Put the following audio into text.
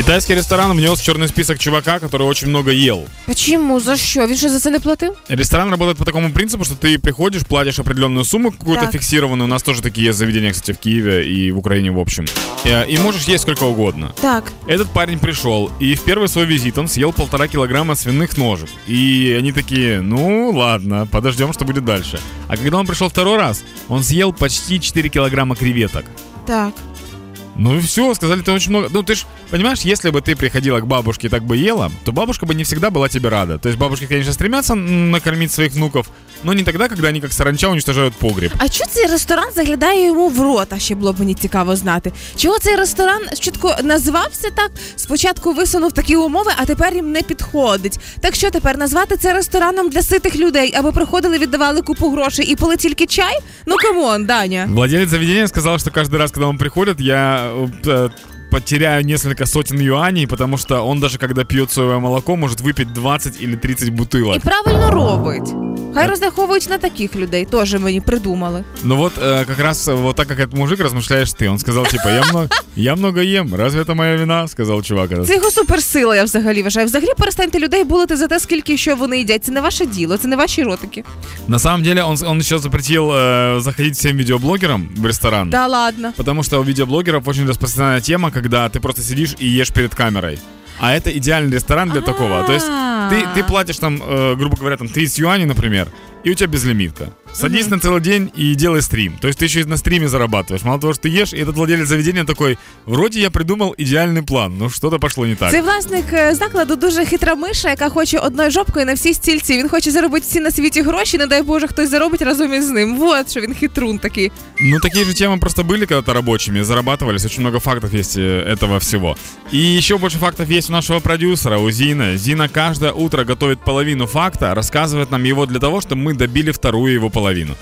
Китайский ресторан внес в черный список чувака, который очень много ел. Почему? За що? Він що за це не платив? Ресторан работает по такому принципу, что ты приходишь, платишь определенную сумму какую-то Так. фиксированную. У нас тоже такие есть заведения, кстати, в Киеве и в Украине в общем. И, и можешь есть сколько угодно. Так. Этот парень пришел, и в первый свой визит он съел полтора килограмма свиных ножек. И они такие, ну ладно, подождем, что будет дальше. А когда он пришел второй раз, он съел почти 4 килограмма креветок. Так. Ну и все, сказали, ты очень много. Ну ты ж понимаешь, если бы ты приходила к бабушке и так бы ела, то бабушка бы не всегда была тебе рада. То есть бабушки, конечно, стремятся накормить своих внуков, но не тогда, когда они как саранча уничтожают погреб. А чого цей ресторан заглядає йому в рот? А ще було б мені цікаво знати. Чого цей ресторан чітко назвався так? Спочатку висунув такі умови, а тепер їм не підходить. Так що тепер назвати це рестораном для ситих людей, аби приходили, віддавали купу грошей і пили тільки чай? Ну камон, Даня. Владелец заведения сказал, что каждый раз, когда он приходит, я э, потеряю несколько сотен юаней, потому что он даже когда пьет соевое молоко, может выпить 20 или 30 бутылок. І правильно робить. Хай розраховують на таких людей, теж мені придумали. Ну вот э, как раз э, вот так как этот мужик размышляешь ты. Он сказал типа, я много, я много ем, разве это моя вина? Сказал чувак. этот. Це його суперсила, я взагалі вважаю. Взагалі перестаньте людей булити за те, скільки і що вони їдять. Це не ваше діло, це не ваші ротики. На самом деле он, он еще запретил э, заходить всем видеоблогерам в ресторан. Да ладно. Потому что у видеоблогеров очень распространенная тема, когда ты просто сидишь и ешь перед камерой. А это идеальный ресторан для такого. То есть ты, ты платишь там, э, грубо говоря, там 30 юаней, например, и у тебя безлимитка. Садись на целый день и делай стрим. То есть ты еще и на стриме зарабатываешь. Мало того, что ты ешь, и этот владелец заведения такой, вроде я придумал идеальный план, но что-то пошло не так. Це власник е, закладу дуже хитра миша, яка хоче одною жопкою на всі стільці. Він хоче заробити всі на світі гроші, не дай Боже, хтось заробить разом із ним. Вот що він хитрун такий. Ну, такие же темы просто были когда-то рабочими, зарабатывались. Очень много фактов есть э, этого всего. И еще больше фактов есть у нашего продюсера, у Зины. Зина каждое утро готовит половину факта, рассказывает нам его для того, чтобы мы добили вторую его половину. наполовину.